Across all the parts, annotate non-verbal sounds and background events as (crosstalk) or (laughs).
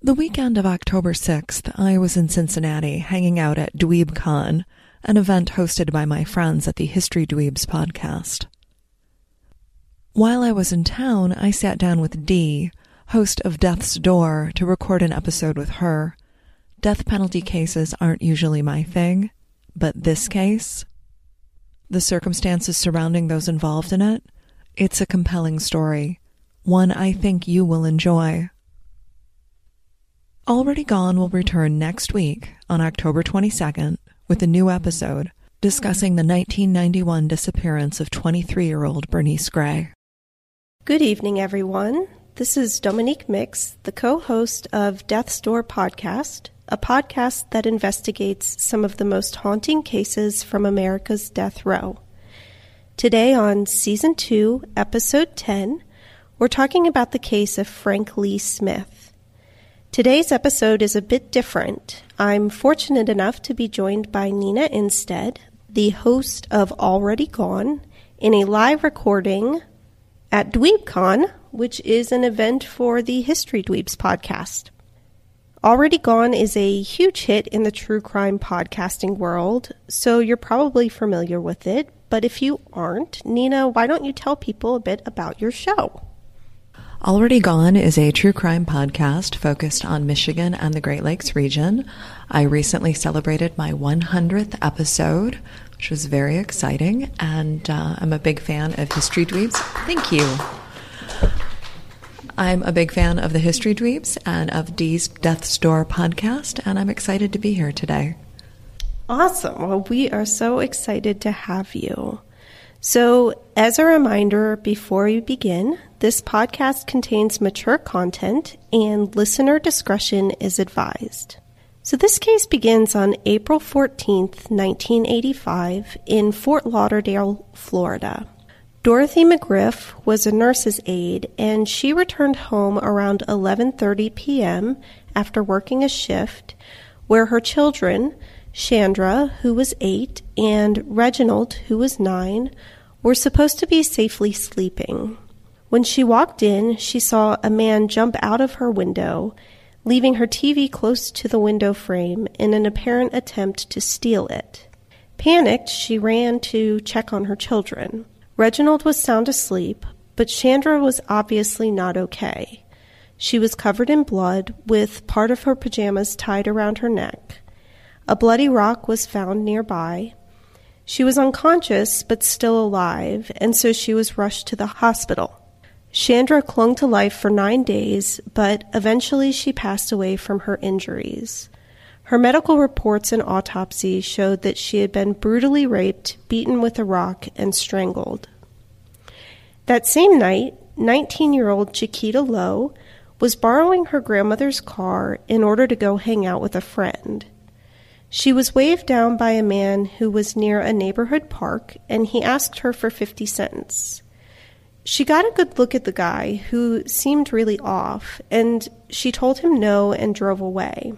The weekend of October 6th, I was in Cincinnati hanging out at DweebCon, an event hosted by my friends at the History Dweebs podcast. While I was in town, I sat down with Dee, host of Death's Door, to record an episode with her. Death penalty cases aren't usually my thing, but this case, the circumstances surrounding those involved in it, it's a compelling story, one I think you will enjoy. Already Gone will return next week on October 22nd with a new episode discussing the 1991 disappearance of 23 year old Bernice Gray. Good evening, everyone. This is Dominique Mix, the co host of Death's Door podcast, a podcast that investigates some of the most haunting cases from America's death row. Today, on Season 2, Episode 10, we're talking about the case of Frank Lee Smith. Today's episode is a bit different. I'm fortunate enough to be joined by Nina Innsted, the host of Already Gone, in a live recording at DweebCon, which is an event for the History Dweebs podcast. Already Gone is a huge hit in the true crime podcasting world, so you're probably familiar with it. But if you aren't, Nina, why don't you tell people a bit about your show? Already Gone is a true crime podcast focused on Michigan and the Great Lakes region. I recently celebrated my 100th episode, which was very exciting, and uh, I'm a big fan of History Dweebs. Thank you. I'm a big fan of the History Dweebs and of Dee's Death's Door podcast, and I'm excited to be here today. Awesome. Well, we are so excited to have you. So, as a reminder, before we begin, this podcast contains mature content and listener discretion is advised. So, this case begins on April 14th, 1985, in Fort Lauderdale, Florida. Dorothy McGriff was a nurse's aide and she returned home around 11:30 p.m. after working a shift where her children, Chandra, who was 8, and Reginald, who was 9, were supposed to be safely sleeping. When she walked in, she saw a man jump out of her window, leaving her TV close to the window frame in an apparent attempt to steal it. Panicked, she ran to check on her children. Reginald was sound asleep, but Chandra was obviously not okay. She was covered in blood, with part of her pajamas tied around her neck. A bloody rock was found nearby. She was unconscious, but still alive, and so she was rushed to the hospital. Chandra clung to life for nine days, but eventually she passed away from her injuries. Her medical reports and autopsy showed that she had been brutally raped, beaten with a rock, and strangled. That same night, 19 year old Chiquita Lowe was borrowing her grandmother's car in order to go hang out with a friend. She was waved down by a man who was near a neighborhood park, and he asked her for 50 cents. She got a good look at the guy, who seemed really off, and she told him no and drove away.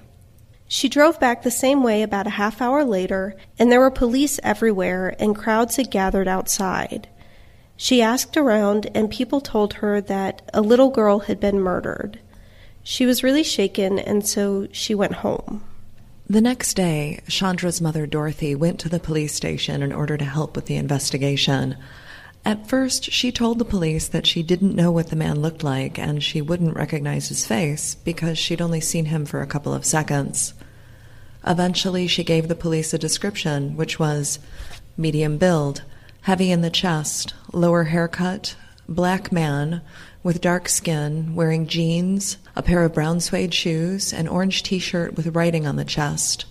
She drove back the same way about a half hour later, and there were police everywhere, and crowds had gathered outside. She asked around, and people told her that a little girl had been murdered. She was really shaken, and so she went home. The next day, Chandra's mother, Dorothy, went to the police station in order to help with the investigation. At first, she told the police that she didn't know what the man looked like and she wouldn't recognize his face because she'd only seen him for a couple of seconds. Eventually, she gave the police a description, which was medium build, heavy in the chest, lower haircut, black man, with dark skin, wearing jeans, a pair of brown suede shoes, an orange t shirt with writing on the chest.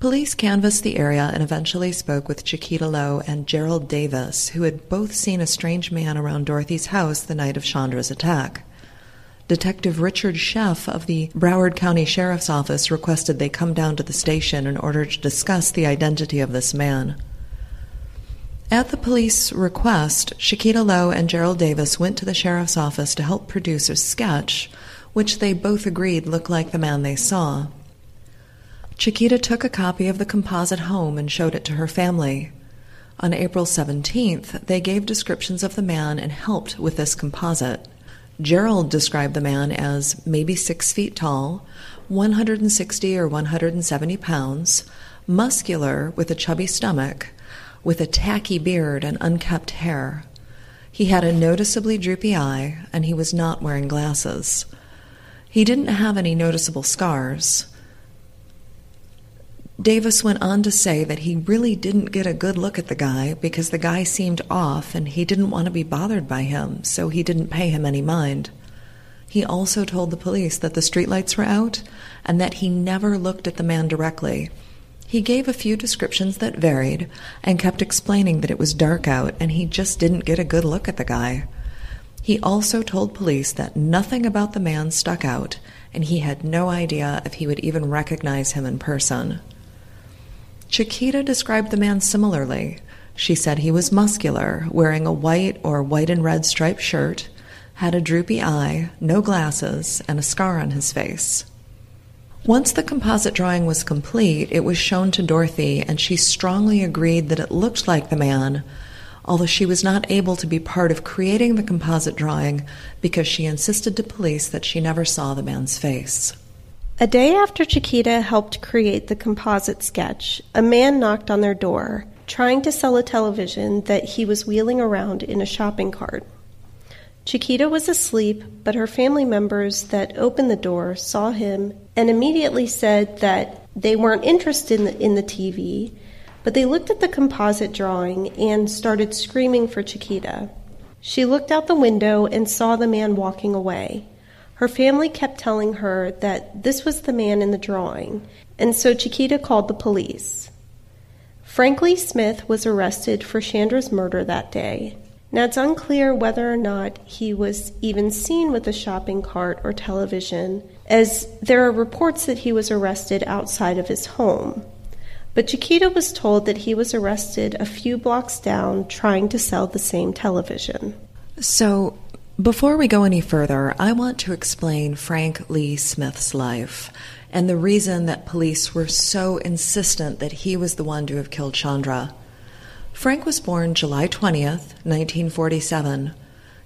Police canvassed the area and eventually spoke with Chiquita Lowe and Gerald Davis, who had both seen a strange man around Dorothy's house the night of Chandra's attack. Detective Richard Sheff of the Broward County Sheriff's Office requested they come down to the station in order to discuss the identity of this man. At the police request, Chiquita Lowe and Gerald Davis went to the sheriff's office to help produce a sketch, which they both agreed looked like the man they saw. Chiquita took a copy of the composite home and showed it to her family. On April 17th, they gave descriptions of the man and helped with this composite. Gerald described the man as maybe six feet tall, 160 or 170 pounds, muscular with a chubby stomach, with a tacky beard and unkempt hair. He had a noticeably droopy eye, and he was not wearing glasses. He didn't have any noticeable scars. Davis went on to say that he really didn't get a good look at the guy because the guy seemed off and he didn't want to be bothered by him, so he didn't pay him any mind. He also told the police that the streetlights were out and that he never looked at the man directly. He gave a few descriptions that varied and kept explaining that it was dark out and he just didn't get a good look at the guy. He also told police that nothing about the man stuck out and he had no idea if he would even recognize him in person. Chiquita described the man similarly. She said he was muscular, wearing a white or white and red striped shirt, had a droopy eye, no glasses, and a scar on his face. Once the composite drawing was complete, it was shown to Dorothy, and she strongly agreed that it looked like the man, although she was not able to be part of creating the composite drawing because she insisted to police that she never saw the man's face. A day after Chiquita helped create the composite sketch, a man knocked on their door, trying to sell a television that he was wheeling around in a shopping cart. Chiquita was asleep, but her family members that opened the door saw him and immediately said that they weren't interested in the, in the TV, but they looked at the composite drawing and started screaming for Chiquita. She looked out the window and saw the man walking away. Her family kept telling her that this was the man in the drawing, and so Chiquita called the police. Frank Lee Smith was arrested for Chandra's murder that day. Now, it's unclear whether or not he was even seen with a shopping cart or television, as there are reports that he was arrested outside of his home. But Chiquita was told that he was arrested a few blocks down trying to sell the same television. So, before we go any further, I want to explain Frank Lee Smith's life and the reason that police were so insistent that he was the one to have killed Chandra. Frank was born July 20th, 1947.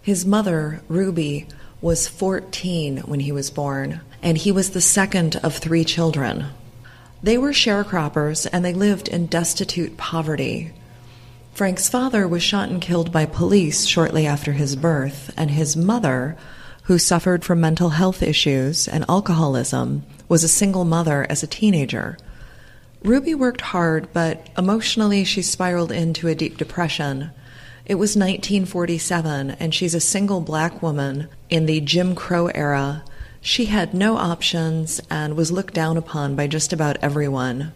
His mother, Ruby, was 14 when he was born, and he was the second of three children. They were sharecroppers and they lived in destitute poverty. Frank's father was shot and killed by police shortly after his birth, and his mother, who suffered from mental health issues and alcoholism, was a single mother as a teenager. Ruby worked hard, but emotionally she spiraled into a deep depression. It was 1947, and she's a single black woman in the Jim Crow era. She had no options and was looked down upon by just about everyone.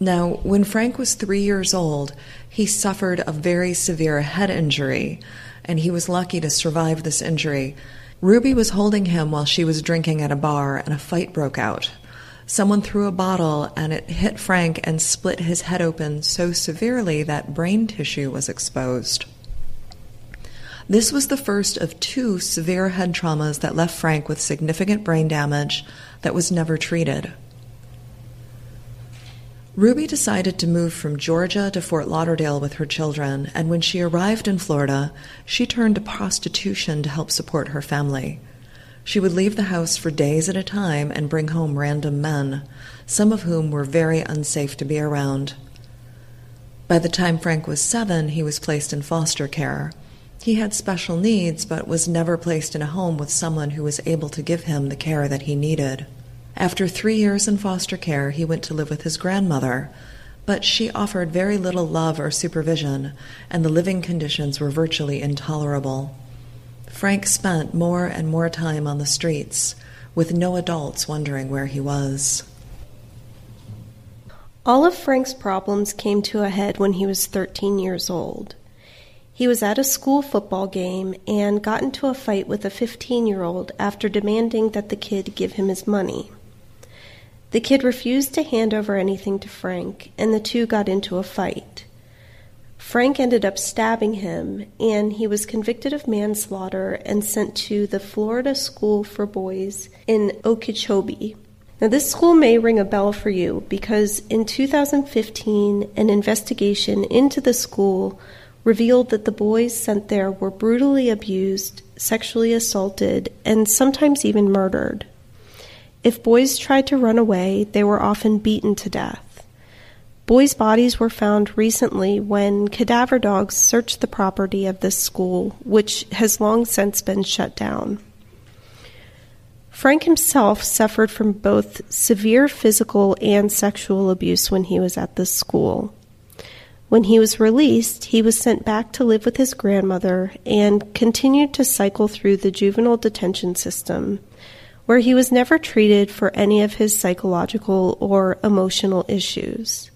Now, when Frank was three years old, he suffered a very severe head injury, and he was lucky to survive this injury. Ruby was holding him while she was drinking at a bar, and a fight broke out. Someone threw a bottle, and it hit Frank and split his head open so severely that brain tissue was exposed. This was the first of two severe head traumas that left Frank with significant brain damage that was never treated. Ruby decided to move from Georgia to Fort Lauderdale with her children, and when she arrived in Florida, she turned to prostitution to help support her family. She would leave the house for days at a time and bring home random men, some of whom were very unsafe to be around. By the time Frank was seven, he was placed in foster care. He had special needs, but was never placed in a home with someone who was able to give him the care that he needed. After three years in foster care, he went to live with his grandmother, but she offered very little love or supervision, and the living conditions were virtually intolerable. Frank spent more and more time on the streets, with no adults wondering where he was. All of Frank's problems came to a head when he was 13 years old. He was at a school football game and got into a fight with a 15 year old after demanding that the kid give him his money. The kid refused to hand over anything to Frank, and the two got into a fight. Frank ended up stabbing him, and he was convicted of manslaughter and sent to the Florida School for Boys in Okeechobee. Now, this school may ring a bell for you because in 2015, an investigation into the school revealed that the boys sent there were brutally abused, sexually assaulted, and sometimes even murdered. If boys tried to run away, they were often beaten to death. Boys' bodies were found recently when cadaver dogs searched the property of this school, which has long since been shut down. Frank himself suffered from both severe physical and sexual abuse when he was at this school. When he was released, he was sent back to live with his grandmother and continued to cycle through the juvenile detention system, where he was never treated for any of his psychological or emotional issues.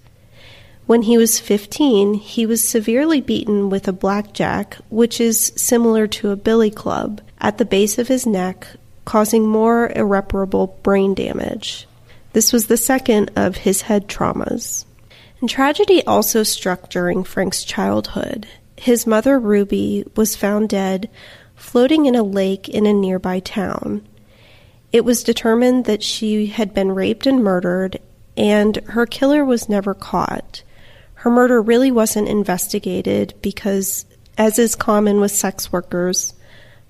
When he was 15, he was severely beaten with a blackjack, which is similar to a billy club, at the base of his neck causing more irreparable brain damage. This was the second of his head traumas. And tragedy also struck during Frank's childhood. His mother, Ruby, was found dead floating in a lake in a nearby town. It was determined that she had been raped and murdered, and her killer was never caught. Her murder really wasn't investigated because, as is common with sex workers,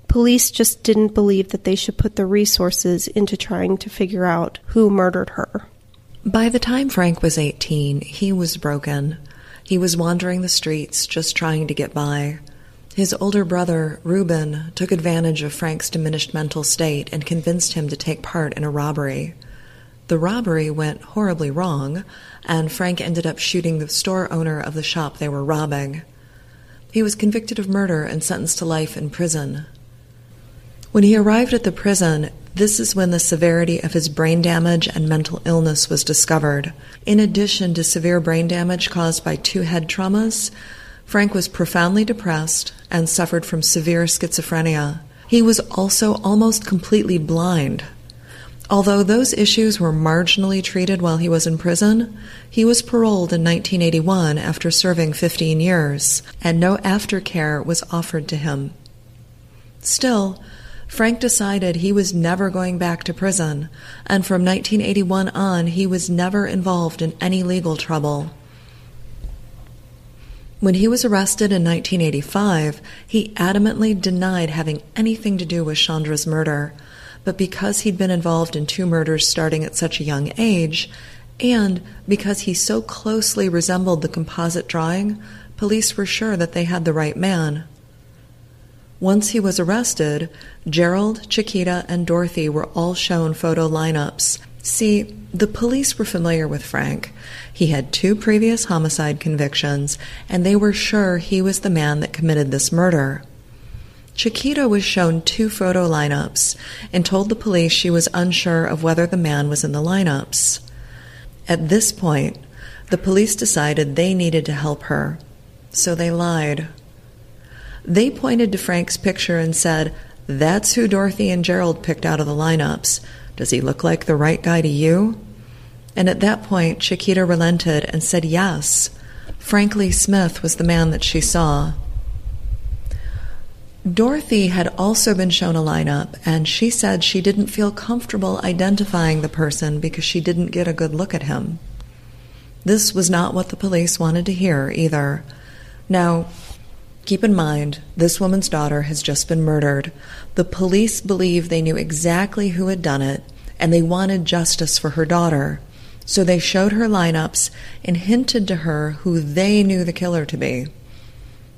Police just didn't believe that they should put the resources into trying to figure out who murdered her. By the time Frank was 18, he was broken. He was wandering the streets, just trying to get by. His older brother, Reuben, took advantage of Frank's diminished mental state and convinced him to take part in a robbery. The robbery went horribly wrong, and Frank ended up shooting the store owner of the shop they were robbing. He was convicted of murder and sentenced to life in prison. When he arrived at the prison, this is when the severity of his brain damage and mental illness was discovered. In addition to severe brain damage caused by two head traumas, Frank was profoundly depressed and suffered from severe schizophrenia. He was also almost completely blind. Although those issues were marginally treated while he was in prison, he was paroled in 1981 after serving 15 years, and no aftercare was offered to him. Still, Frank decided he was never going back to prison, and from 1981 on, he was never involved in any legal trouble. When he was arrested in 1985, he adamantly denied having anything to do with Chandra's murder. But because he'd been involved in two murders starting at such a young age, and because he so closely resembled the composite drawing, police were sure that they had the right man. Once he was arrested, Gerald, Chiquita, and Dorothy were all shown photo lineups. See, the police were familiar with Frank. He had two previous homicide convictions, and they were sure he was the man that committed this murder. Chiquita was shown two photo lineups and told the police she was unsure of whether the man was in the lineups. At this point, the police decided they needed to help her, so they lied. They pointed to Frank's picture and said, That's who Dorothy and Gerald picked out of the lineups. Does he look like the right guy to you? And at that point, Chiquita relented and said yes. Frank Lee, Smith was the man that she saw. Dorothy had also been shown a lineup, and she said she didn't feel comfortable identifying the person because she didn't get a good look at him. This was not what the police wanted to hear either. Now, Keep in mind, this woman's daughter has just been murdered. The police believe they knew exactly who had done it, and they wanted justice for her daughter. So they showed her lineups and hinted to her who they knew the killer to be.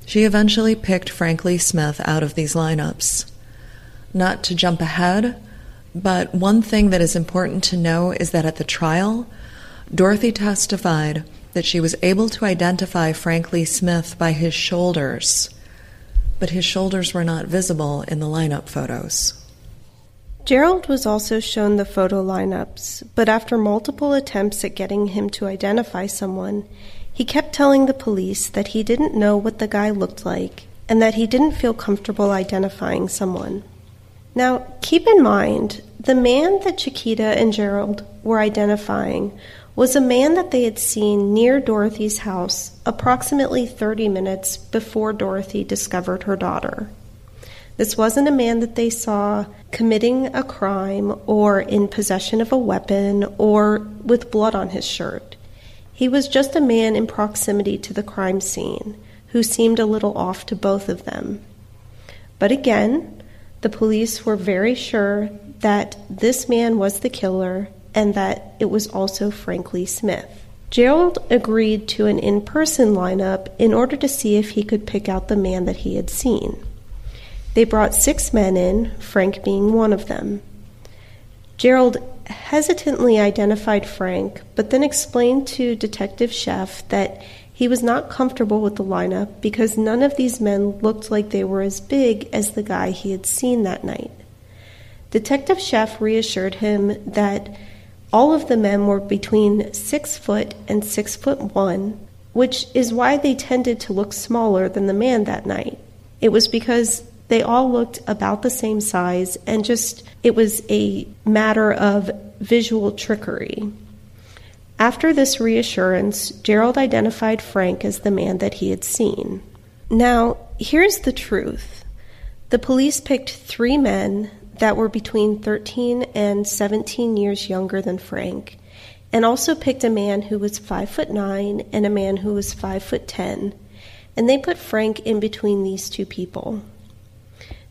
She eventually picked Frank Lee Smith out of these lineups. Not to jump ahead, but one thing that is important to know is that at the trial, Dorothy testified that she was able to identify Frank Lee Smith by his shoulders, but his shoulders were not visible in the lineup photos. Gerald was also shown the photo lineups, but after multiple attempts at getting him to identify someone, he kept telling the police that he didn't know what the guy looked like and that he didn't feel comfortable identifying someone. Now, keep in mind, the man that Chiquita and Gerald were identifying was a man that they had seen near Dorothy's house approximately 30 minutes before Dorothy discovered her daughter. This wasn't a man that they saw committing a crime or in possession of a weapon or with blood on his shirt. He was just a man in proximity to the crime scene who seemed a little off to both of them. But again, the police were very sure that this man was the killer and that it was also Frank Lee Smith. Gerald agreed to an in person lineup in order to see if he could pick out the man that he had seen. They brought six men in, Frank being one of them. Gerald hesitantly identified Frank, but then explained to Detective Sheff that he was not comfortable with the lineup because none of these men looked like they were as big as the guy he had seen that night. Detective Sheff reassured him that all of the men were between six foot and six foot one, which is why they tended to look smaller than the man that night. It was because they all looked about the same size and just it was a matter of visual trickery. After this reassurance, Gerald identified Frank as the man that he had seen. Now, here's the truth the police picked three men that were between 13 and 17 years younger than Frank, and also picked a man who was 5 foot 9 and a man who was 5 foot 10, and they put Frank in between these two people.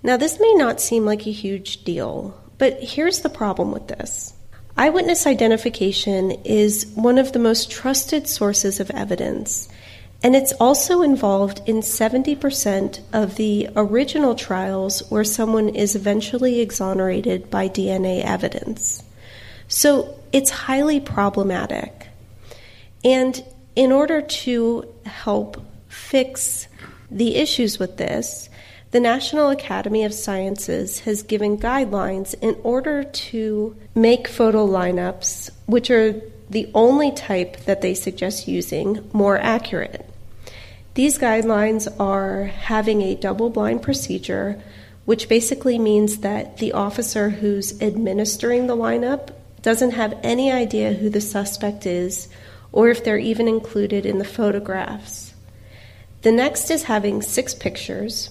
Now, this may not seem like a huge deal, but here's the problem with this. Eyewitness identification is one of the most trusted sources of evidence and it's also involved in 70% of the original trials where someone is eventually exonerated by DNA evidence. So it's highly problematic. And in order to help fix the issues with this, the National Academy of Sciences has given guidelines in order to make photo lineups, which are the only type that they suggest using, more accurate. These guidelines are having a double blind procedure, which basically means that the officer who's administering the lineup doesn't have any idea who the suspect is or if they're even included in the photographs. The next is having six pictures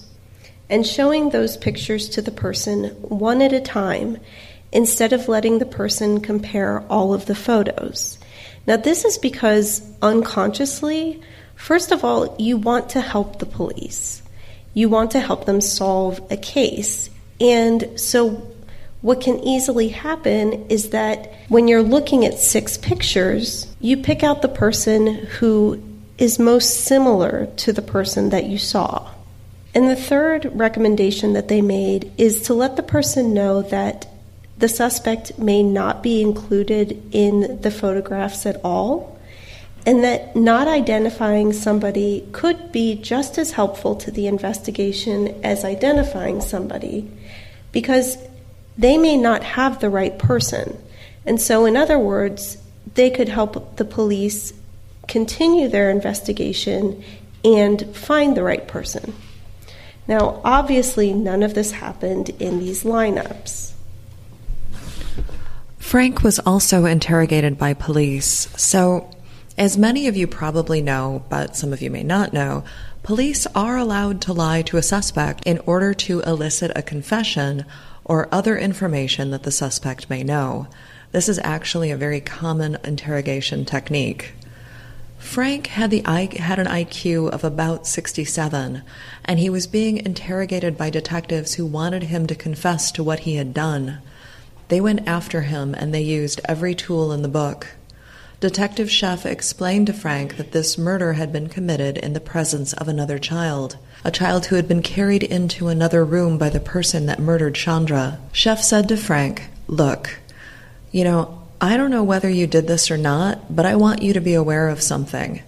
and showing those pictures to the person one at a time instead of letting the person compare all of the photos. Now, this is because unconsciously, First of all, you want to help the police. You want to help them solve a case. And so, what can easily happen is that when you're looking at six pictures, you pick out the person who is most similar to the person that you saw. And the third recommendation that they made is to let the person know that the suspect may not be included in the photographs at all and that not identifying somebody could be just as helpful to the investigation as identifying somebody because they may not have the right person. And so, in other words, they could help the police continue their investigation and find the right person. Now, obviously, none of this happened in these lineups. Frank was also interrogated by police, so as many of you probably know, but some of you may not know, police are allowed to lie to a suspect in order to elicit a confession or other information that the suspect may know. This is actually a very common interrogation technique. Frank had, the, had an IQ of about 67, and he was being interrogated by detectives who wanted him to confess to what he had done. They went after him and they used every tool in the book. Detective Sheff explained to Frank that this murder had been committed in the presence of another child, a child who had been carried into another room by the person that murdered Chandra. Sheff said to Frank, Look, you know, I don't know whether you did this or not, but I want you to be aware of something.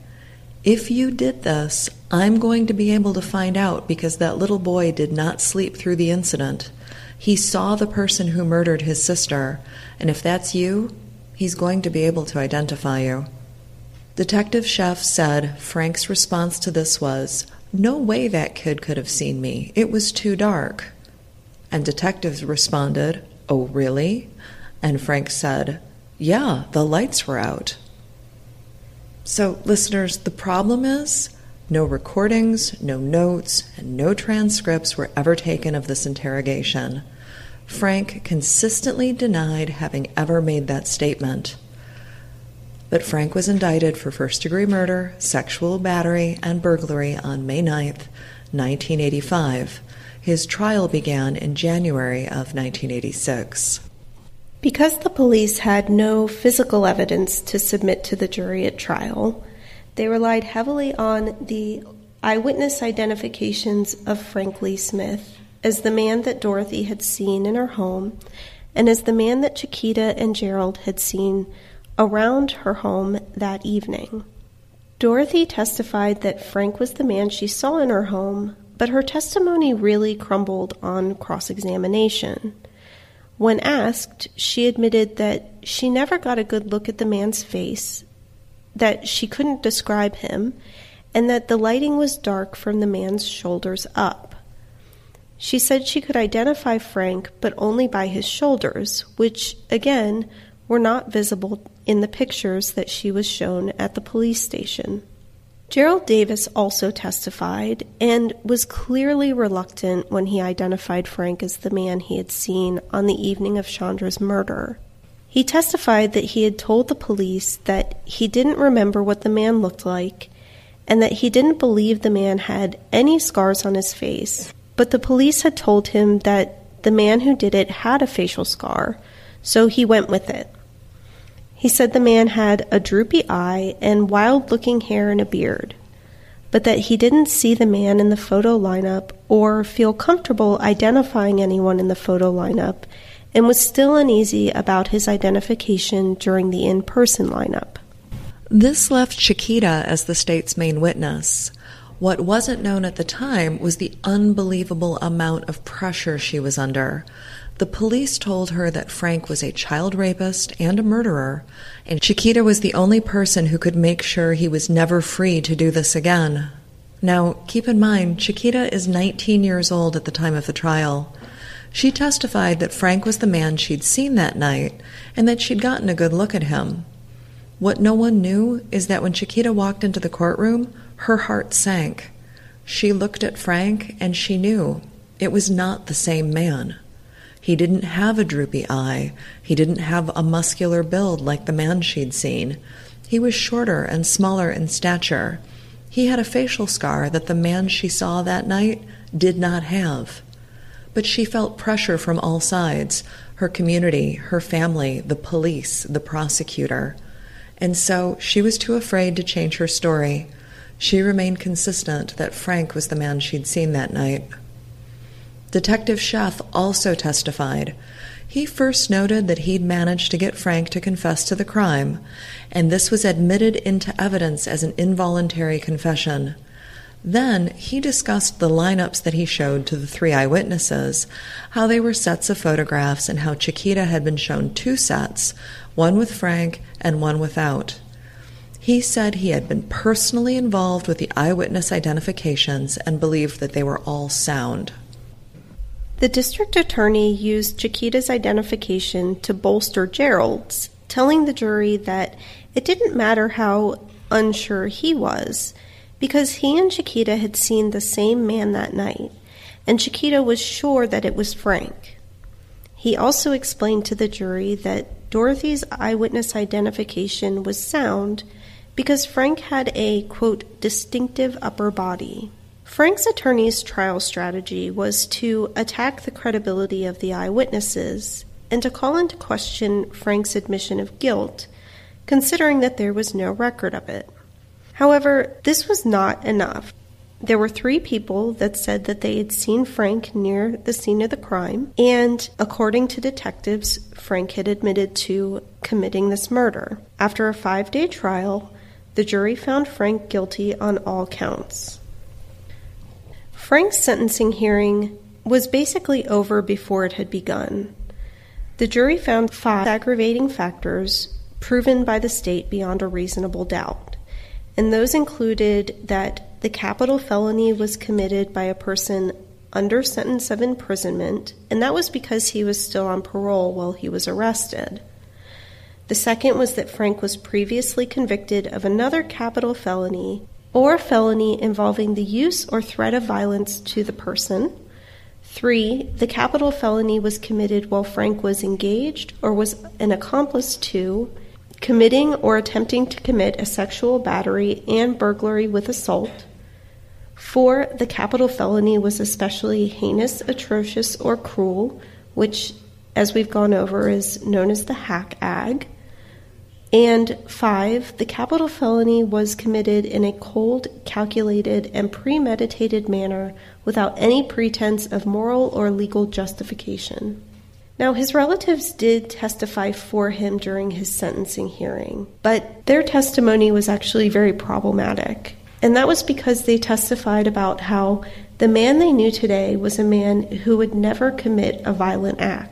If you did this, I'm going to be able to find out because that little boy did not sleep through the incident. He saw the person who murdered his sister, and if that's you, He's going to be able to identify you. Detective Sheff said Frank's response to this was, No way that kid could have seen me. It was too dark. And detectives responded, Oh, really? And Frank said, Yeah, the lights were out. So, listeners, the problem is no recordings, no notes, and no transcripts were ever taken of this interrogation. Frank consistently denied having ever made that statement. But Frank was indicted for first degree murder, sexual battery, and burglary on May 9, 1985. His trial began in January of 1986. Because the police had no physical evidence to submit to the jury at trial, they relied heavily on the eyewitness identifications of Frank Lee Smith as the man that Dorothy had seen in her home and as the man that Chiquita and Gerald had seen around her home that evening. Dorothy testified that Frank was the man she saw in her home, but her testimony really crumbled on cross examination. When asked, she admitted that she never got a good look at the man's face, that she couldn't describe him, and that the lighting was dark from the man's shoulders up. She said she could identify Frank, but only by his shoulders, which, again, were not visible in the pictures that she was shown at the police station. Gerald Davis also testified and was clearly reluctant when he identified Frank as the man he had seen on the evening of Chandra's murder. He testified that he had told the police that he didn't remember what the man looked like and that he didn't believe the man had any scars on his face, but the police had told him that the man who did it had a facial scar, so he went with it. He said the man had a droopy eye and wild looking hair and a beard, but that he didn't see the man in the photo lineup or feel comfortable identifying anyone in the photo lineup and was still uneasy about his identification during the in person lineup. This left Chiquita as the state's main witness. What wasn't known at the time was the unbelievable amount of pressure she was under. The police told her that Frank was a child rapist and a murderer, and Chiquita was the only person who could make sure he was never free to do this again. Now, keep in mind, Chiquita is 19 years old at the time of the trial. She testified that Frank was the man she'd seen that night and that she'd gotten a good look at him. What no one knew is that when Chiquita walked into the courtroom, her heart sank. She looked at Frank and she knew it was not the same man. He didn't have a droopy eye. He didn't have a muscular build like the man she'd seen. He was shorter and smaller in stature. He had a facial scar that the man she saw that night did not have. But she felt pressure from all sides her community, her family, the police, the prosecutor. And so she was too afraid to change her story. She remained consistent that Frank was the man she'd seen that night. Detective Sheff also testified. He first noted that he'd managed to get Frank to confess to the crime, and this was admitted into evidence as an involuntary confession. Then he discussed the lineups that he showed to the three eyewitnesses, how they were sets of photographs, and how Chiquita had been shown two sets, one with Frank and one without. He said he had been personally involved with the eyewitness identifications and believed that they were all sound. The district attorney used Chiquita's identification to bolster Gerald's, telling the jury that it didn't matter how unsure he was, because he and Chiquita had seen the same man that night, and Chiquita was sure that it was Frank. He also explained to the jury that Dorothy's eyewitness identification was sound because Frank had a, quote, distinctive upper body. Frank's attorney's trial strategy was to attack the credibility of the eyewitnesses and to call into question Frank's admission of guilt, considering that there was no record of it. However, this was not enough. There were three people that said that they had seen Frank near the scene of the crime, and according to detectives, Frank had admitted to committing this murder. After a five day trial, the jury found Frank guilty on all counts. Frank's sentencing hearing was basically over before it had begun. The jury found five aggravating factors proven by the state beyond a reasonable doubt, and those included that the capital felony was committed by a person under sentence of imprisonment, and that was because he was still on parole while he was arrested. The second was that Frank was previously convicted of another capital felony or felony involving the use or threat of violence to the person. Three, the capital felony was committed while Frank was engaged or was an accomplice to committing or attempting to commit a sexual battery and burglary with assault. Four, the capital felony was especially heinous, atrocious, or cruel, which, as we've gone over, is known as the HAC Ag. And five, the capital felony was committed in a cold, calculated, and premeditated manner without any pretense of moral or legal justification. Now, his relatives did testify for him during his sentencing hearing, but their testimony was actually very problematic. And that was because they testified about how the man they knew today was a man who would never commit a violent act.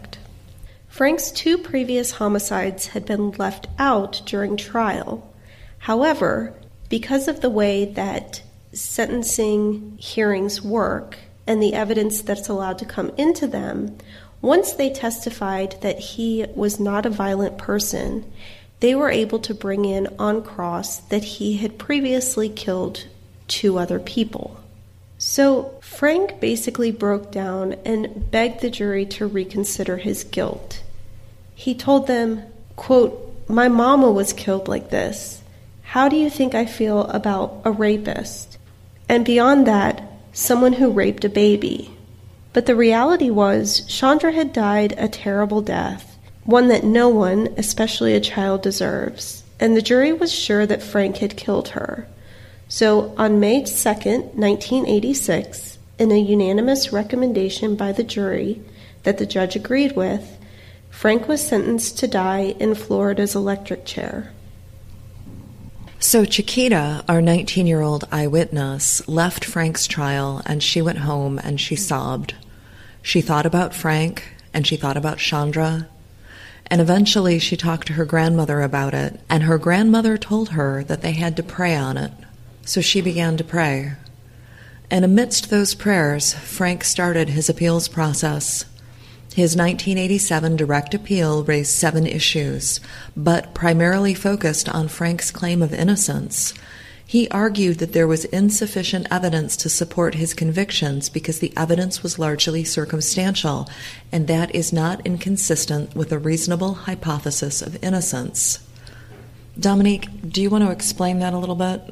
Frank's two previous homicides had been left out during trial. However, because of the way that sentencing hearings work and the evidence that's allowed to come into them, once they testified that he was not a violent person, they were able to bring in on cross that he had previously killed two other people. So Frank basically broke down and begged the jury to reconsider his guilt he told them, quote, My mama was killed like this. How do you think I feel about a rapist? And beyond that, someone who raped a baby. But the reality was, Chandra had died a terrible death, one that no one, especially a child, deserves. And the jury was sure that Frank had killed her. So on May 2nd, 1986, in a unanimous recommendation by the jury that the judge agreed with, Frank was sentenced to die in Florida's electric chair. So, Chiquita, our 19 year old eyewitness, left Frank's trial and she went home and she sobbed. She thought about Frank and she thought about Chandra. And eventually she talked to her grandmother about it, and her grandmother told her that they had to pray on it. So she began to pray. And amidst those prayers, Frank started his appeals process. His 1987 direct appeal raised seven issues, but primarily focused on Frank's claim of innocence. He argued that there was insufficient evidence to support his convictions because the evidence was largely circumstantial, and that is not inconsistent with a reasonable hypothesis of innocence. Dominique, do you want to explain that a little bit?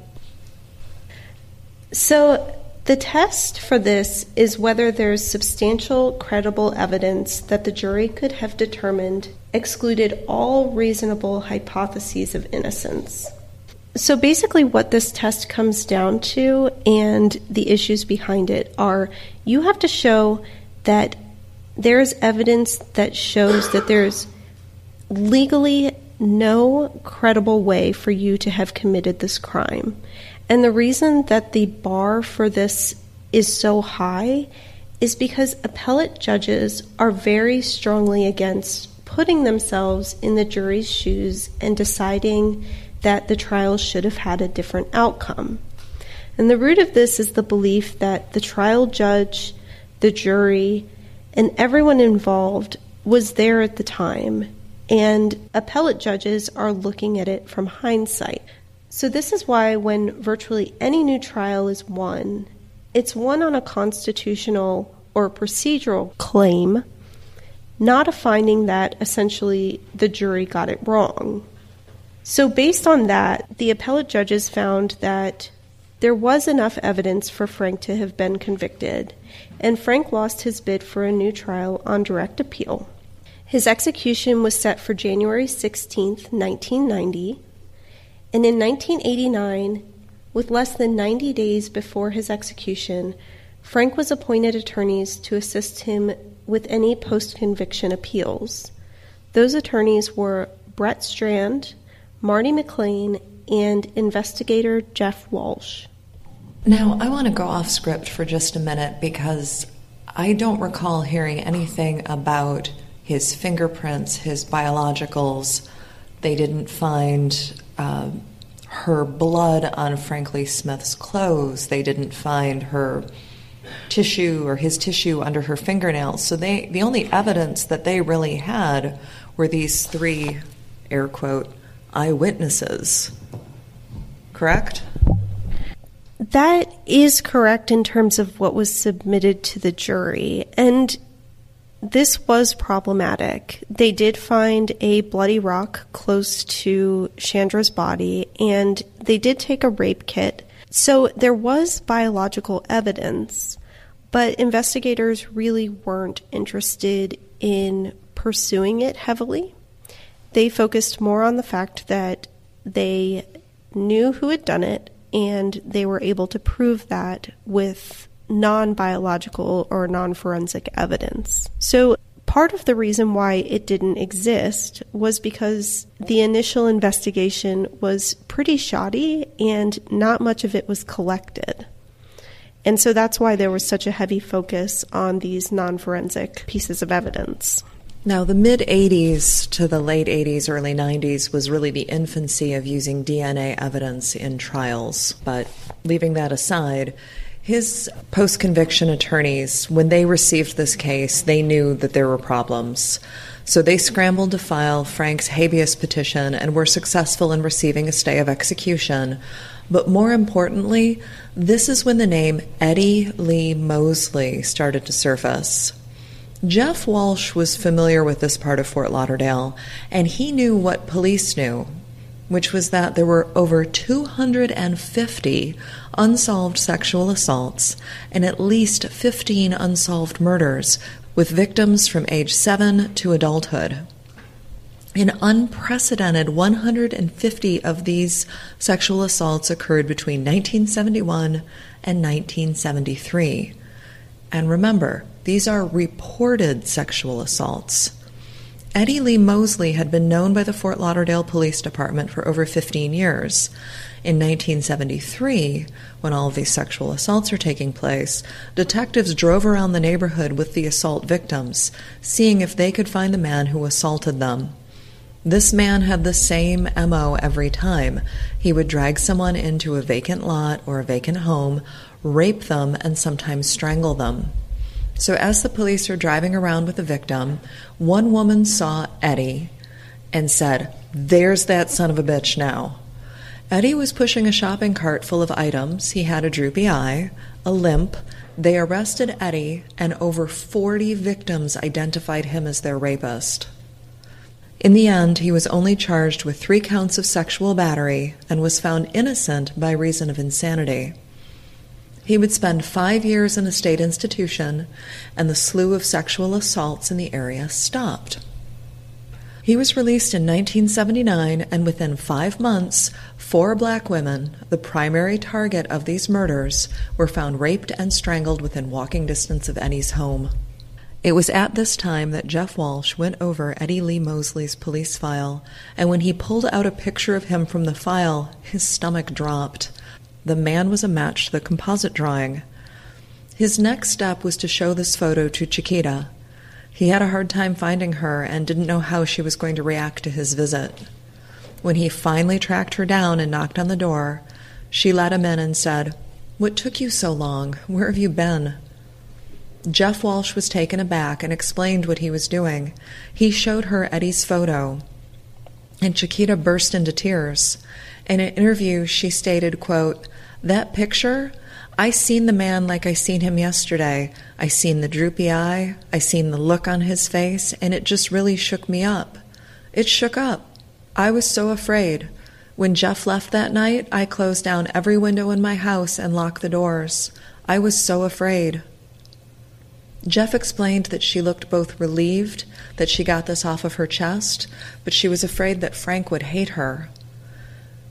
So, the test for this is whether there's substantial credible evidence that the jury could have determined excluded all reasonable hypotheses of innocence. So basically, what this test comes down to and the issues behind it are you have to show that there's evidence that shows that there's legally no credible way for you to have committed this crime. And the reason that the bar for this is so high is because appellate judges are very strongly against putting themselves in the jury's shoes and deciding that the trial should have had a different outcome. And the root of this is the belief that the trial judge, the jury, and everyone involved was there at the time, and appellate judges are looking at it from hindsight. So, this is why when virtually any new trial is won, it's won on a constitutional or procedural claim, not a finding that essentially the jury got it wrong. So, based on that, the appellate judges found that there was enough evidence for Frank to have been convicted, and Frank lost his bid for a new trial on direct appeal. His execution was set for January 16, 1990 and in 1989, with less than 90 days before his execution, Frank was appointed attorneys to assist him with any post conviction appeals. Those attorneys were Brett Strand, Marty McClain, and investigator Jeff Walsh. Now, I want to go off script for just a minute because I don't recall hearing anything about his fingerprints, his biologicals. They didn't find uh, her blood on Frank Lee Smith's clothes. They didn't find her tissue or his tissue under her fingernails. So they the only evidence that they really had were these three air quote eyewitnesses. Correct? That is correct in terms of what was submitted to the jury. And this was problematic. They did find a bloody rock close to Chandra's body, and they did take a rape kit. So there was biological evidence, but investigators really weren't interested in pursuing it heavily. They focused more on the fact that they knew who had done it and they were able to prove that with non biological or non forensic evidence. So, part of the reason why it didn't exist was because the initial investigation was pretty shoddy and not much of it was collected. And so that's why there was such a heavy focus on these non forensic pieces of evidence. Now, the mid 80s to the late 80s, early 90s was really the infancy of using DNA evidence in trials. But leaving that aside, his post conviction attorneys, when they received this case, they knew that there were problems. So they scrambled to file Frank's habeas petition and were successful in receiving a stay of execution. But more importantly, this is when the name Eddie Lee Mosley started to surface. Jeff Walsh was familiar with this part of Fort Lauderdale, and he knew what police knew, which was that there were over 250 unsolved sexual assaults and at least 15 unsolved murders, with victims from age 7 to adulthood. An unprecedented 150 of these sexual assaults occurred between 1971 and 1973. And remember, these are reported sexual assaults. Eddie Lee Mosley had been known by the Fort Lauderdale Police Department for over 15 years. In 1973, when all of these sexual assaults are taking place, detectives drove around the neighborhood with the assault victims, seeing if they could find the man who assaulted them. This man had the same MO every time. He would drag someone into a vacant lot or a vacant home, rape them, and sometimes strangle them. So, as the police are driving around with the victim, one woman saw Eddie and said, There's that son of a bitch now. Eddie was pushing a shopping cart full of items. He had a droopy eye, a limp. They arrested Eddie, and over 40 victims identified him as their rapist. In the end, he was only charged with three counts of sexual battery and was found innocent by reason of insanity. He would spend five years in a state institution, and the slew of sexual assaults in the area stopped. He was released in 1979, and within five months, four black women, the primary target of these murders, were found raped and strangled within walking distance of Eddie's home. It was at this time that Jeff Walsh went over Eddie Lee Mosley's police file, and when he pulled out a picture of him from the file, his stomach dropped. The man was a match to the composite drawing. His next step was to show this photo to Chiquita. He had a hard time finding her and didn't know how she was going to react to his visit. When he finally tracked her down and knocked on the door, she let him in and said, What took you so long? Where have you been? Jeff Walsh was taken aback and explained what he was doing. He showed her Eddie's photo, and Chiquita burst into tears. In an interview, she stated, quote, that picture, I seen the man like I seen him yesterday. I seen the droopy eye, I seen the look on his face, and it just really shook me up. It shook up. I was so afraid. When Jeff left that night, I closed down every window in my house and locked the doors. I was so afraid. Jeff explained that she looked both relieved that she got this off of her chest, but she was afraid that Frank would hate her.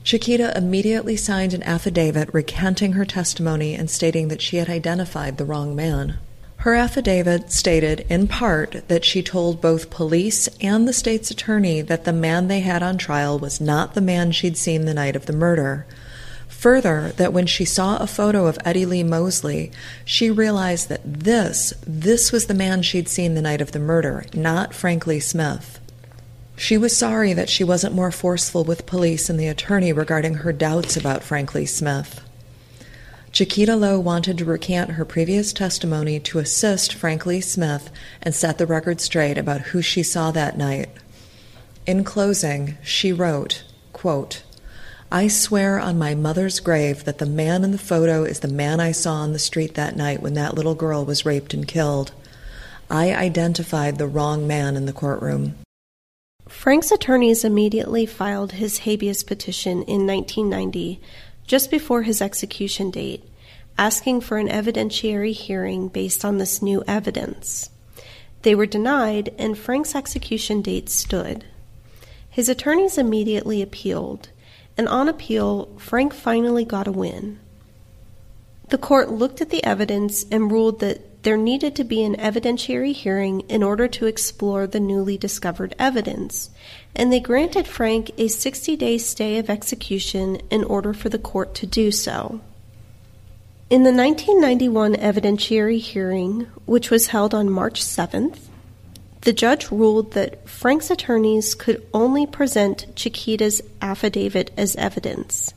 Chiquita immediately signed an affidavit recanting her testimony and stating that she had identified the wrong man. Her affidavit stated, in part, that she told both police and the state's attorney that the man they had on trial was not the man she'd seen the night of the murder. Further, that when she saw a photo of Eddie Lee Mosley, she realized that this, this was the man she'd seen the night of the murder, not Frank Lee Smith. She was sorry that she wasn't more forceful with police and the attorney regarding her doubts about Frank Lee Smith. Chiquita Lowe wanted to recant her previous testimony to assist Frank Lee Smith and set the record straight about who she saw that night. In closing, she wrote, quote, I swear on my mother's grave that the man in the photo is the man I saw on the street that night when that little girl was raped and killed. I identified the wrong man in the courtroom. Frank's attorneys immediately filed his habeas petition in 1990, just before his execution date, asking for an evidentiary hearing based on this new evidence. They were denied, and Frank's execution date stood. His attorneys immediately appealed, and on appeal, Frank finally got a win. The court looked at the evidence and ruled that there needed to be an evidentiary hearing in order to explore the newly discovered evidence, and they granted Frank a 60 day stay of execution in order for the court to do so. In the 1991 evidentiary hearing, which was held on March 7th, the judge ruled that Frank's attorneys could only present Chiquita's affidavit as evidence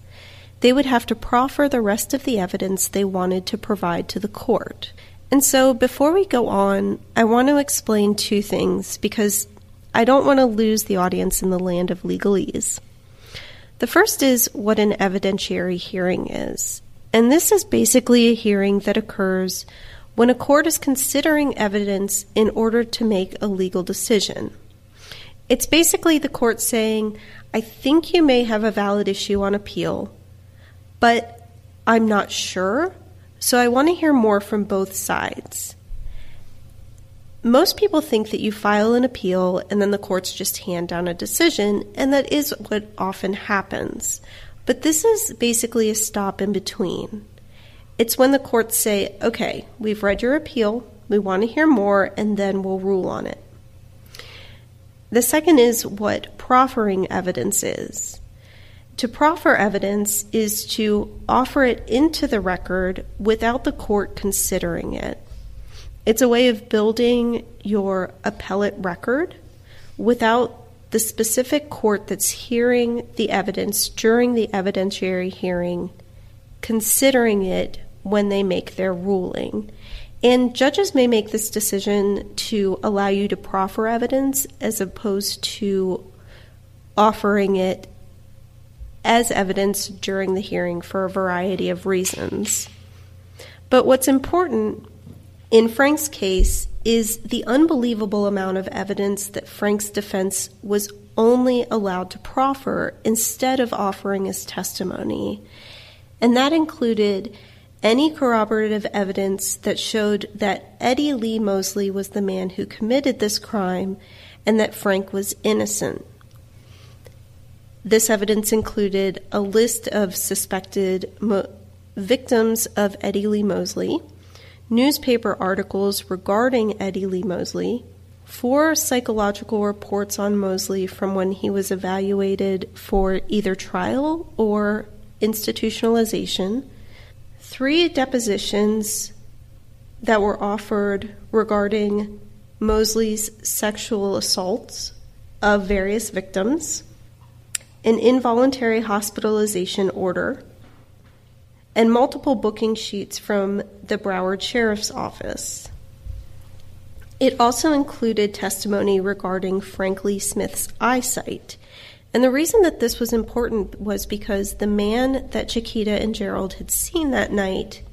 they would have to proffer the rest of the evidence they wanted to provide to the court. And so, before we go on, I want to explain two things because I don't want to lose the audience in the land of legalese. The first is what an evidentiary hearing is. And this is basically a hearing that occurs when a court is considering evidence in order to make a legal decision. It's basically the court saying, I think you may have a valid issue on appeal, but I'm not sure, so I want to hear more from both sides. Most people think that you file an appeal and then the courts just hand down a decision, and that is what often happens. But this is basically a stop in between. It's when the courts say, okay, we've read your appeal, we want to hear more, and then we'll rule on it. The second is what proffering evidence is. To proffer evidence is to offer it into the record without the court considering it. It's a way of building your appellate record without the specific court that's hearing the evidence during the evidentiary hearing considering it when they make their ruling. And judges may make this decision to allow you to proffer evidence as opposed to offering it as evidence during the hearing for a variety of reasons. But what's important in Frank's case is the unbelievable amount of evidence that Frank's defense was only allowed to proffer instead of offering his testimony. And that included any corroborative evidence that showed that Eddie Lee Mosley was the man who committed this crime and that Frank was innocent. This evidence included a list of suspected mo- victims of Eddie Lee Mosley, newspaper articles regarding Eddie Lee Mosley, four psychological reports on Mosley from when he was evaluated for either trial or institutionalization, three depositions that were offered regarding Mosley's sexual assaults of various victims an involuntary hospitalization order, and multiple booking sheets from the Broward Sheriff's Office. It also included testimony regarding Frank Lee Smith's eyesight. And the reason that this was important was because the man that Chiquita and Gerald had seen that night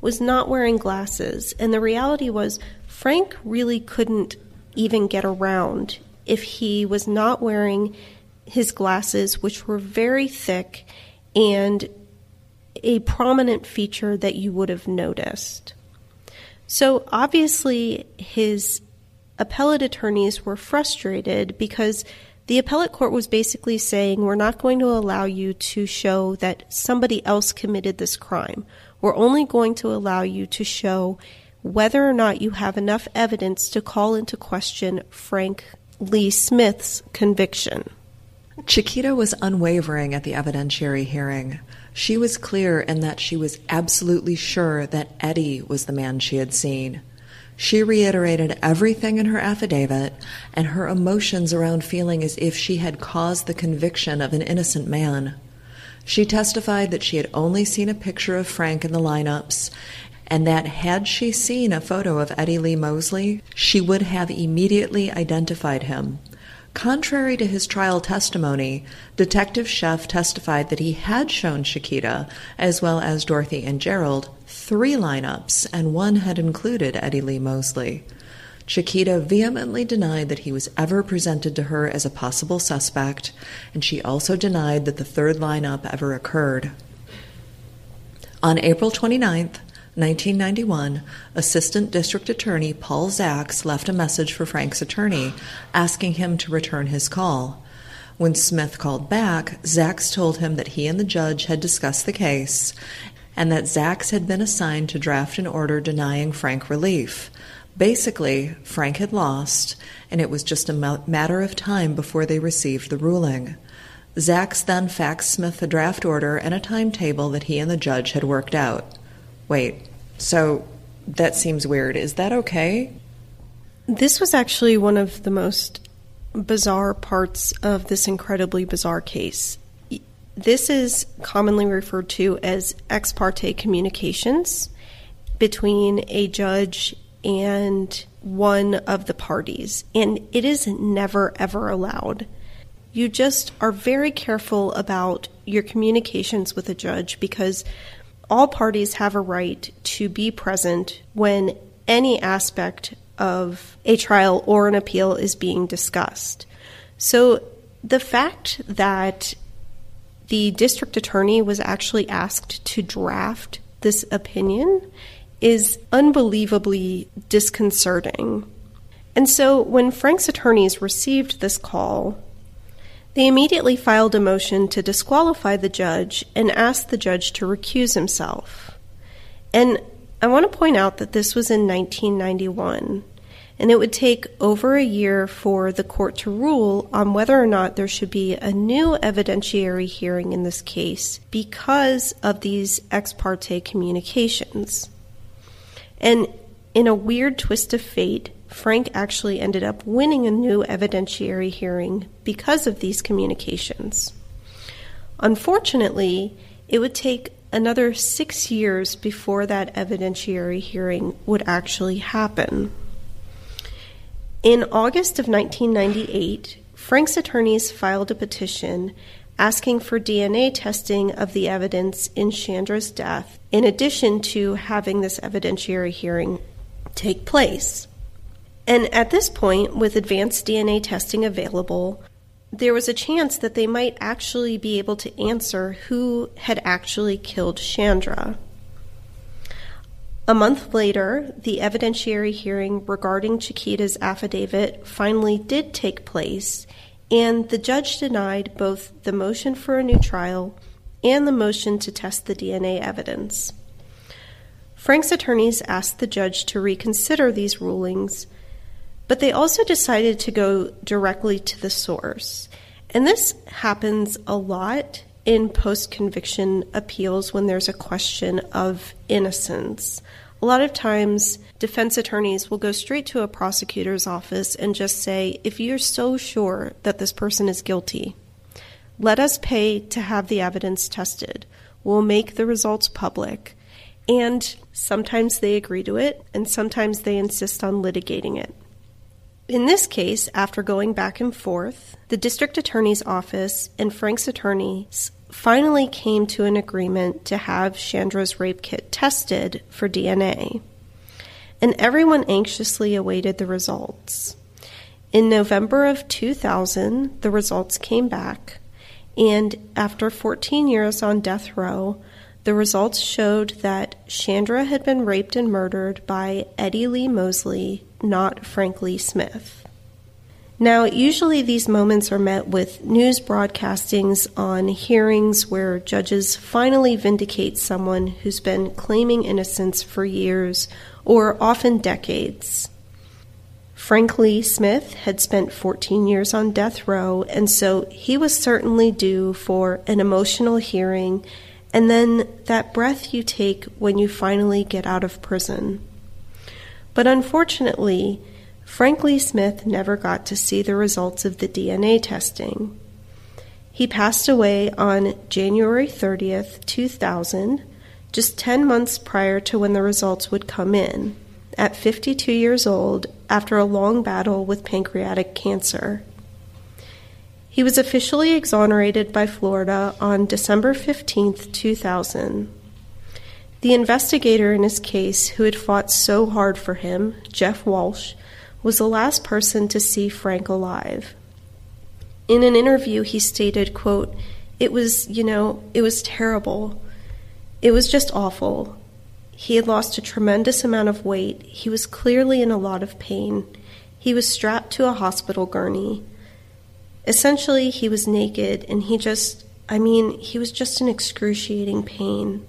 was not wearing glasses. And the reality was, Frank really couldn't even get around if he was not wearing his glasses, which were very thick and a prominent feature that you would have noticed. So obviously, his appellate attorneys were frustrated because the appellate court was basically saying, We're not going to allow you to show that somebody else committed this crime. We're only going to allow you to show whether or not you have enough evidence to call into question Frank Lee Smith's conviction. Chiquita was unwavering at the evidentiary hearing. She was clear in that she was absolutely sure that Eddie was the man she had seen. She reiterated everything in her affidavit and her emotions around feeling as if she had caused the conviction of an innocent man. She testified that she had only seen a picture of Frank in the lineups and that had she seen a photo of Eddie Lee Mosley, she would have immediately identified him. Contrary to his trial testimony, Detective Sheff testified that he had shown Chiquita, as well as Dorothy and Gerald, three lineups, and one had included Eddie Lee Mosley. Chiquita vehemently denied that he was ever presented to her as a possible suspect, and she also denied that the third lineup ever occurred. On April 29th, 1991, Assistant District Attorney Paul Zaks left a message for Frank's attorney asking him to return his call. When Smith called back, Zaks told him that he and the judge had discussed the case and that Zaks had been assigned to draft an order denying Frank relief. Basically, Frank had lost, and it was just a matter of time before they received the ruling. Zaks then faxed Smith a draft order and a timetable that he and the judge had worked out. Wait, so that seems weird. Is that okay? This was actually one of the most bizarre parts of this incredibly bizarre case. This is commonly referred to as ex parte communications between a judge and one of the parties, and it is never ever allowed. You just are very careful about your communications with a judge because all parties have a right to be present when any aspect of a trial or an appeal is being discussed. So the fact that the district attorney was actually asked to draft this opinion is unbelievably disconcerting. And so when Frank's attorneys received this call, they immediately filed a motion to disqualify the judge and asked the judge to recuse himself. And I want to point out that this was in 1991 and it would take over a year for the court to rule on whether or not there should be a new evidentiary hearing in this case because of these ex parte communications. And in a weird twist of fate, Frank actually ended up winning a new evidentiary hearing because of these communications. Unfortunately, it would take another six years before that evidentiary hearing would actually happen. In August of 1998, Frank's attorneys filed a petition asking for DNA testing of the evidence in Chandra's death, in addition to having this evidentiary hearing take place. And at this point, with advanced DNA testing available, there was a chance that they might actually be able to answer who had actually killed Chandra. A month later, the evidentiary hearing regarding Chiquita's affidavit finally did take place, and the judge denied both the motion for a new trial and the motion to test the DNA evidence. Frank's attorneys asked the judge to reconsider these rulings, but they also decided to go directly to the source. And this happens a lot in post conviction appeals when there's a question of innocence. A lot of times, defense attorneys will go straight to a prosecutor's office and just say, if you're so sure that this person is guilty, let us pay to have the evidence tested. We'll make the results public. And sometimes they agree to it, and sometimes they insist on litigating it. In this case, after going back and forth, the district attorney's office and Frank's attorneys finally came to an agreement to have Chandra's rape kit tested for DNA. And everyone anxiously awaited the results. In November of 2000, the results came back, and after 14 years on death row, the results showed that Chandra had been raped and murdered by Eddie Lee Mosley, not Frank Lee Smith. Now, usually these moments are met with news broadcastings on hearings where judges finally vindicate someone who's been claiming innocence for years or often decades. Frank Lee Smith had spent 14 years on death row, and so he was certainly due for an emotional hearing and then that breath you take when you finally get out of prison. But unfortunately, Frank Lee Smith never got to see the results of the DNA testing. He passed away on January 30th, 2000, just 10 months prior to when the results would come in, at 52 years old after a long battle with pancreatic cancer. He was officially exonerated by Florida on December 15th, 2000. The investigator in his case, who had fought so hard for him, Jeff Walsh, was the last person to see Frank alive. In an interview, he stated, quote, It was, you know, it was terrible. It was just awful. He had lost a tremendous amount of weight. He was clearly in a lot of pain. He was strapped to a hospital gurney. Essentially, he was naked and he just, I mean, he was just in excruciating pain.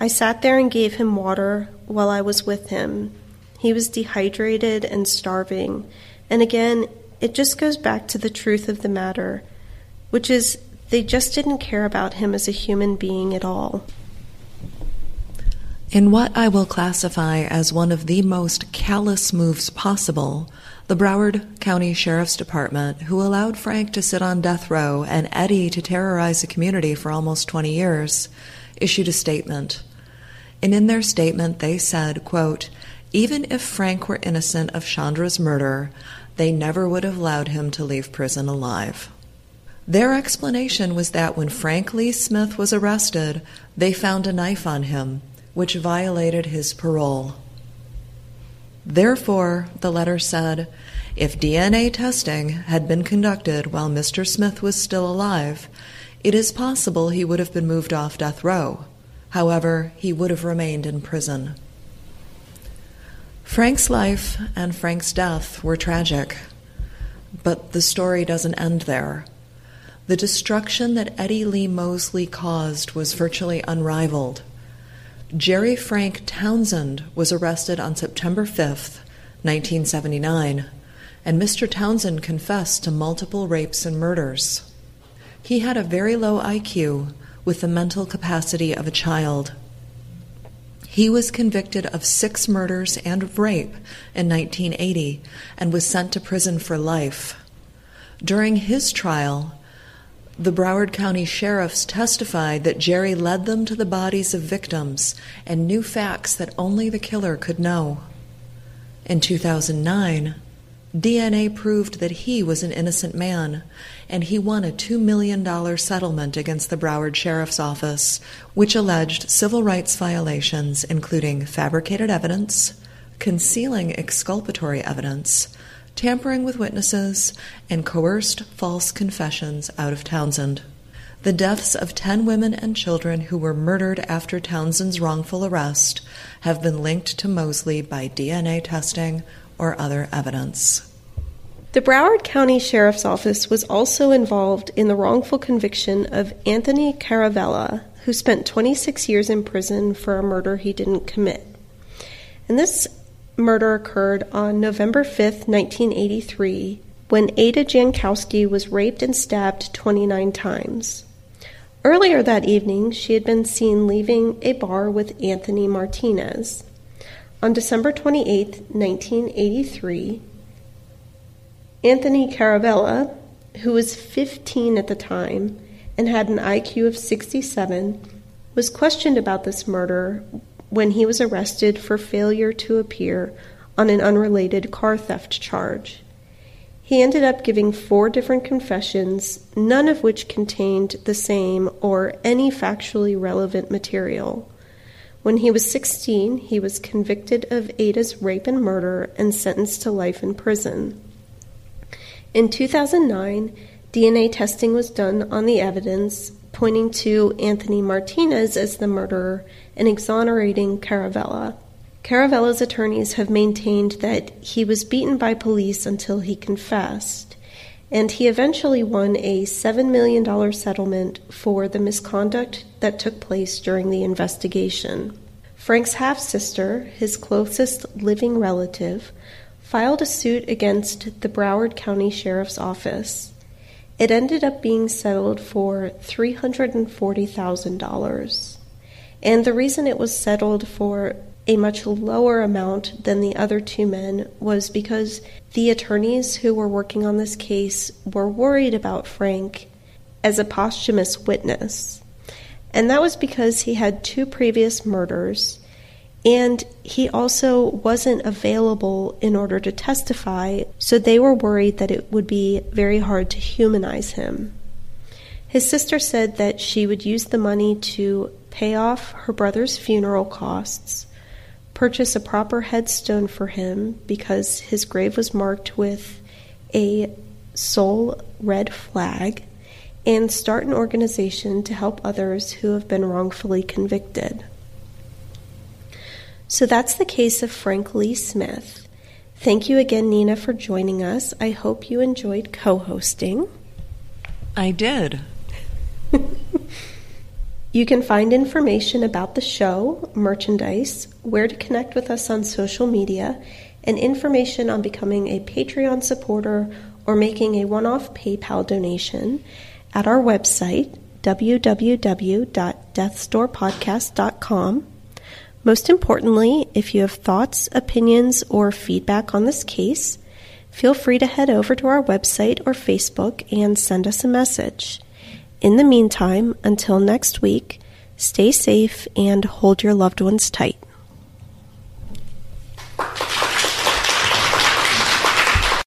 I sat there and gave him water while I was with him. He was dehydrated and starving. And again, it just goes back to the truth of the matter, which is they just didn't care about him as a human being at all. In what I will classify as one of the most callous moves possible, the Broward County Sheriff's Department, who allowed Frank to sit on death row and Eddie to terrorize the community for almost 20 years, issued a statement. And in their statement, they said, quote, even if Frank were innocent of Chandra's murder, they never would have allowed him to leave prison alive. Their explanation was that when Frank Lee Smith was arrested, they found a knife on him, which violated his parole. Therefore, the letter said, if DNA testing had been conducted while Mr. Smith was still alive, it is possible he would have been moved off death row. However, he would have remained in prison. Frank's life and Frank's death were tragic, but the story doesn't end there. The destruction that Eddie Lee Mosley caused was virtually unrivaled. Jerry Frank Townsend was arrested on September 5th, 1979, and Mr. Townsend confessed to multiple rapes and murders. He had a very low IQ with the mental capacity of a child. He was convicted of six murders and of rape in 1980 and was sent to prison for life. During his trial, the Broward County sheriffs testified that Jerry led them to the bodies of victims and knew facts that only the killer could know. In 2009, DNA proved that he was an innocent man, and he won a $2 million settlement against the Broward Sheriff's Office, which alleged civil rights violations including fabricated evidence, concealing exculpatory evidence, tampering with witnesses, and coerced false confessions out of Townsend. The deaths of 10 women and children who were murdered after Townsend's wrongful arrest have been linked to Mosley by DNA testing or other evidence. The Broward County Sheriff's Office was also involved in the wrongful conviction of Anthony Caravella, who spent 26 years in prison for a murder he didn't commit. And this murder occurred on November 5, 1983, when Ada Jankowski was raped and stabbed 29 times. Earlier that evening, she had been seen leaving a bar with Anthony Martinez. On December 28, 1983, Anthony Caravella, who was 15 at the time and had an IQ of 67, was questioned about this murder when he was arrested for failure to appear on an unrelated car theft charge. He ended up giving four different confessions, none of which contained the same or any factually relevant material. When he was 16, he was convicted of Ada's rape and murder and sentenced to life in prison. In 2009, DNA testing was done on the evidence, pointing to Anthony Martinez as the murderer and exonerating Caravella. Caravella's attorneys have maintained that he was beaten by police until he confessed, and he eventually won a $7 million settlement for the misconduct that took place during the investigation. Frank's half sister, his closest living relative, filed a suit against the Broward County Sheriff's Office. It ended up being settled for $340,000. And the reason it was settled for a much lower amount than the other two men was because the attorneys who were working on this case were worried about Frank as a posthumous witness. And that was because he had two previous murders and he also wasn't available in order to testify, so they were worried that it would be very hard to humanize him. His sister said that she would use the money to pay off her brother's funeral costs, purchase a proper headstone for him because his grave was marked with a sole red flag, and start an organization to help others who have been wrongfully convicted. So that's the case of Frank Lee Smith. Thank you again, Nina, for joining us. I hope you enjoyed co hosting. I did. (laughs) you can find information about the show, merchandise, where to connect with us on social media, and information on becoming a Patreon supporter or making a one off PayPal donation at our website, www.deathstorepodcast.com. Most importantly, if you have thoughts, opinions, or feedback on this case, feel free to head over to our website or Facebook and send us a message. In the meantime, until next week, stay safe and hold your loved ones tight.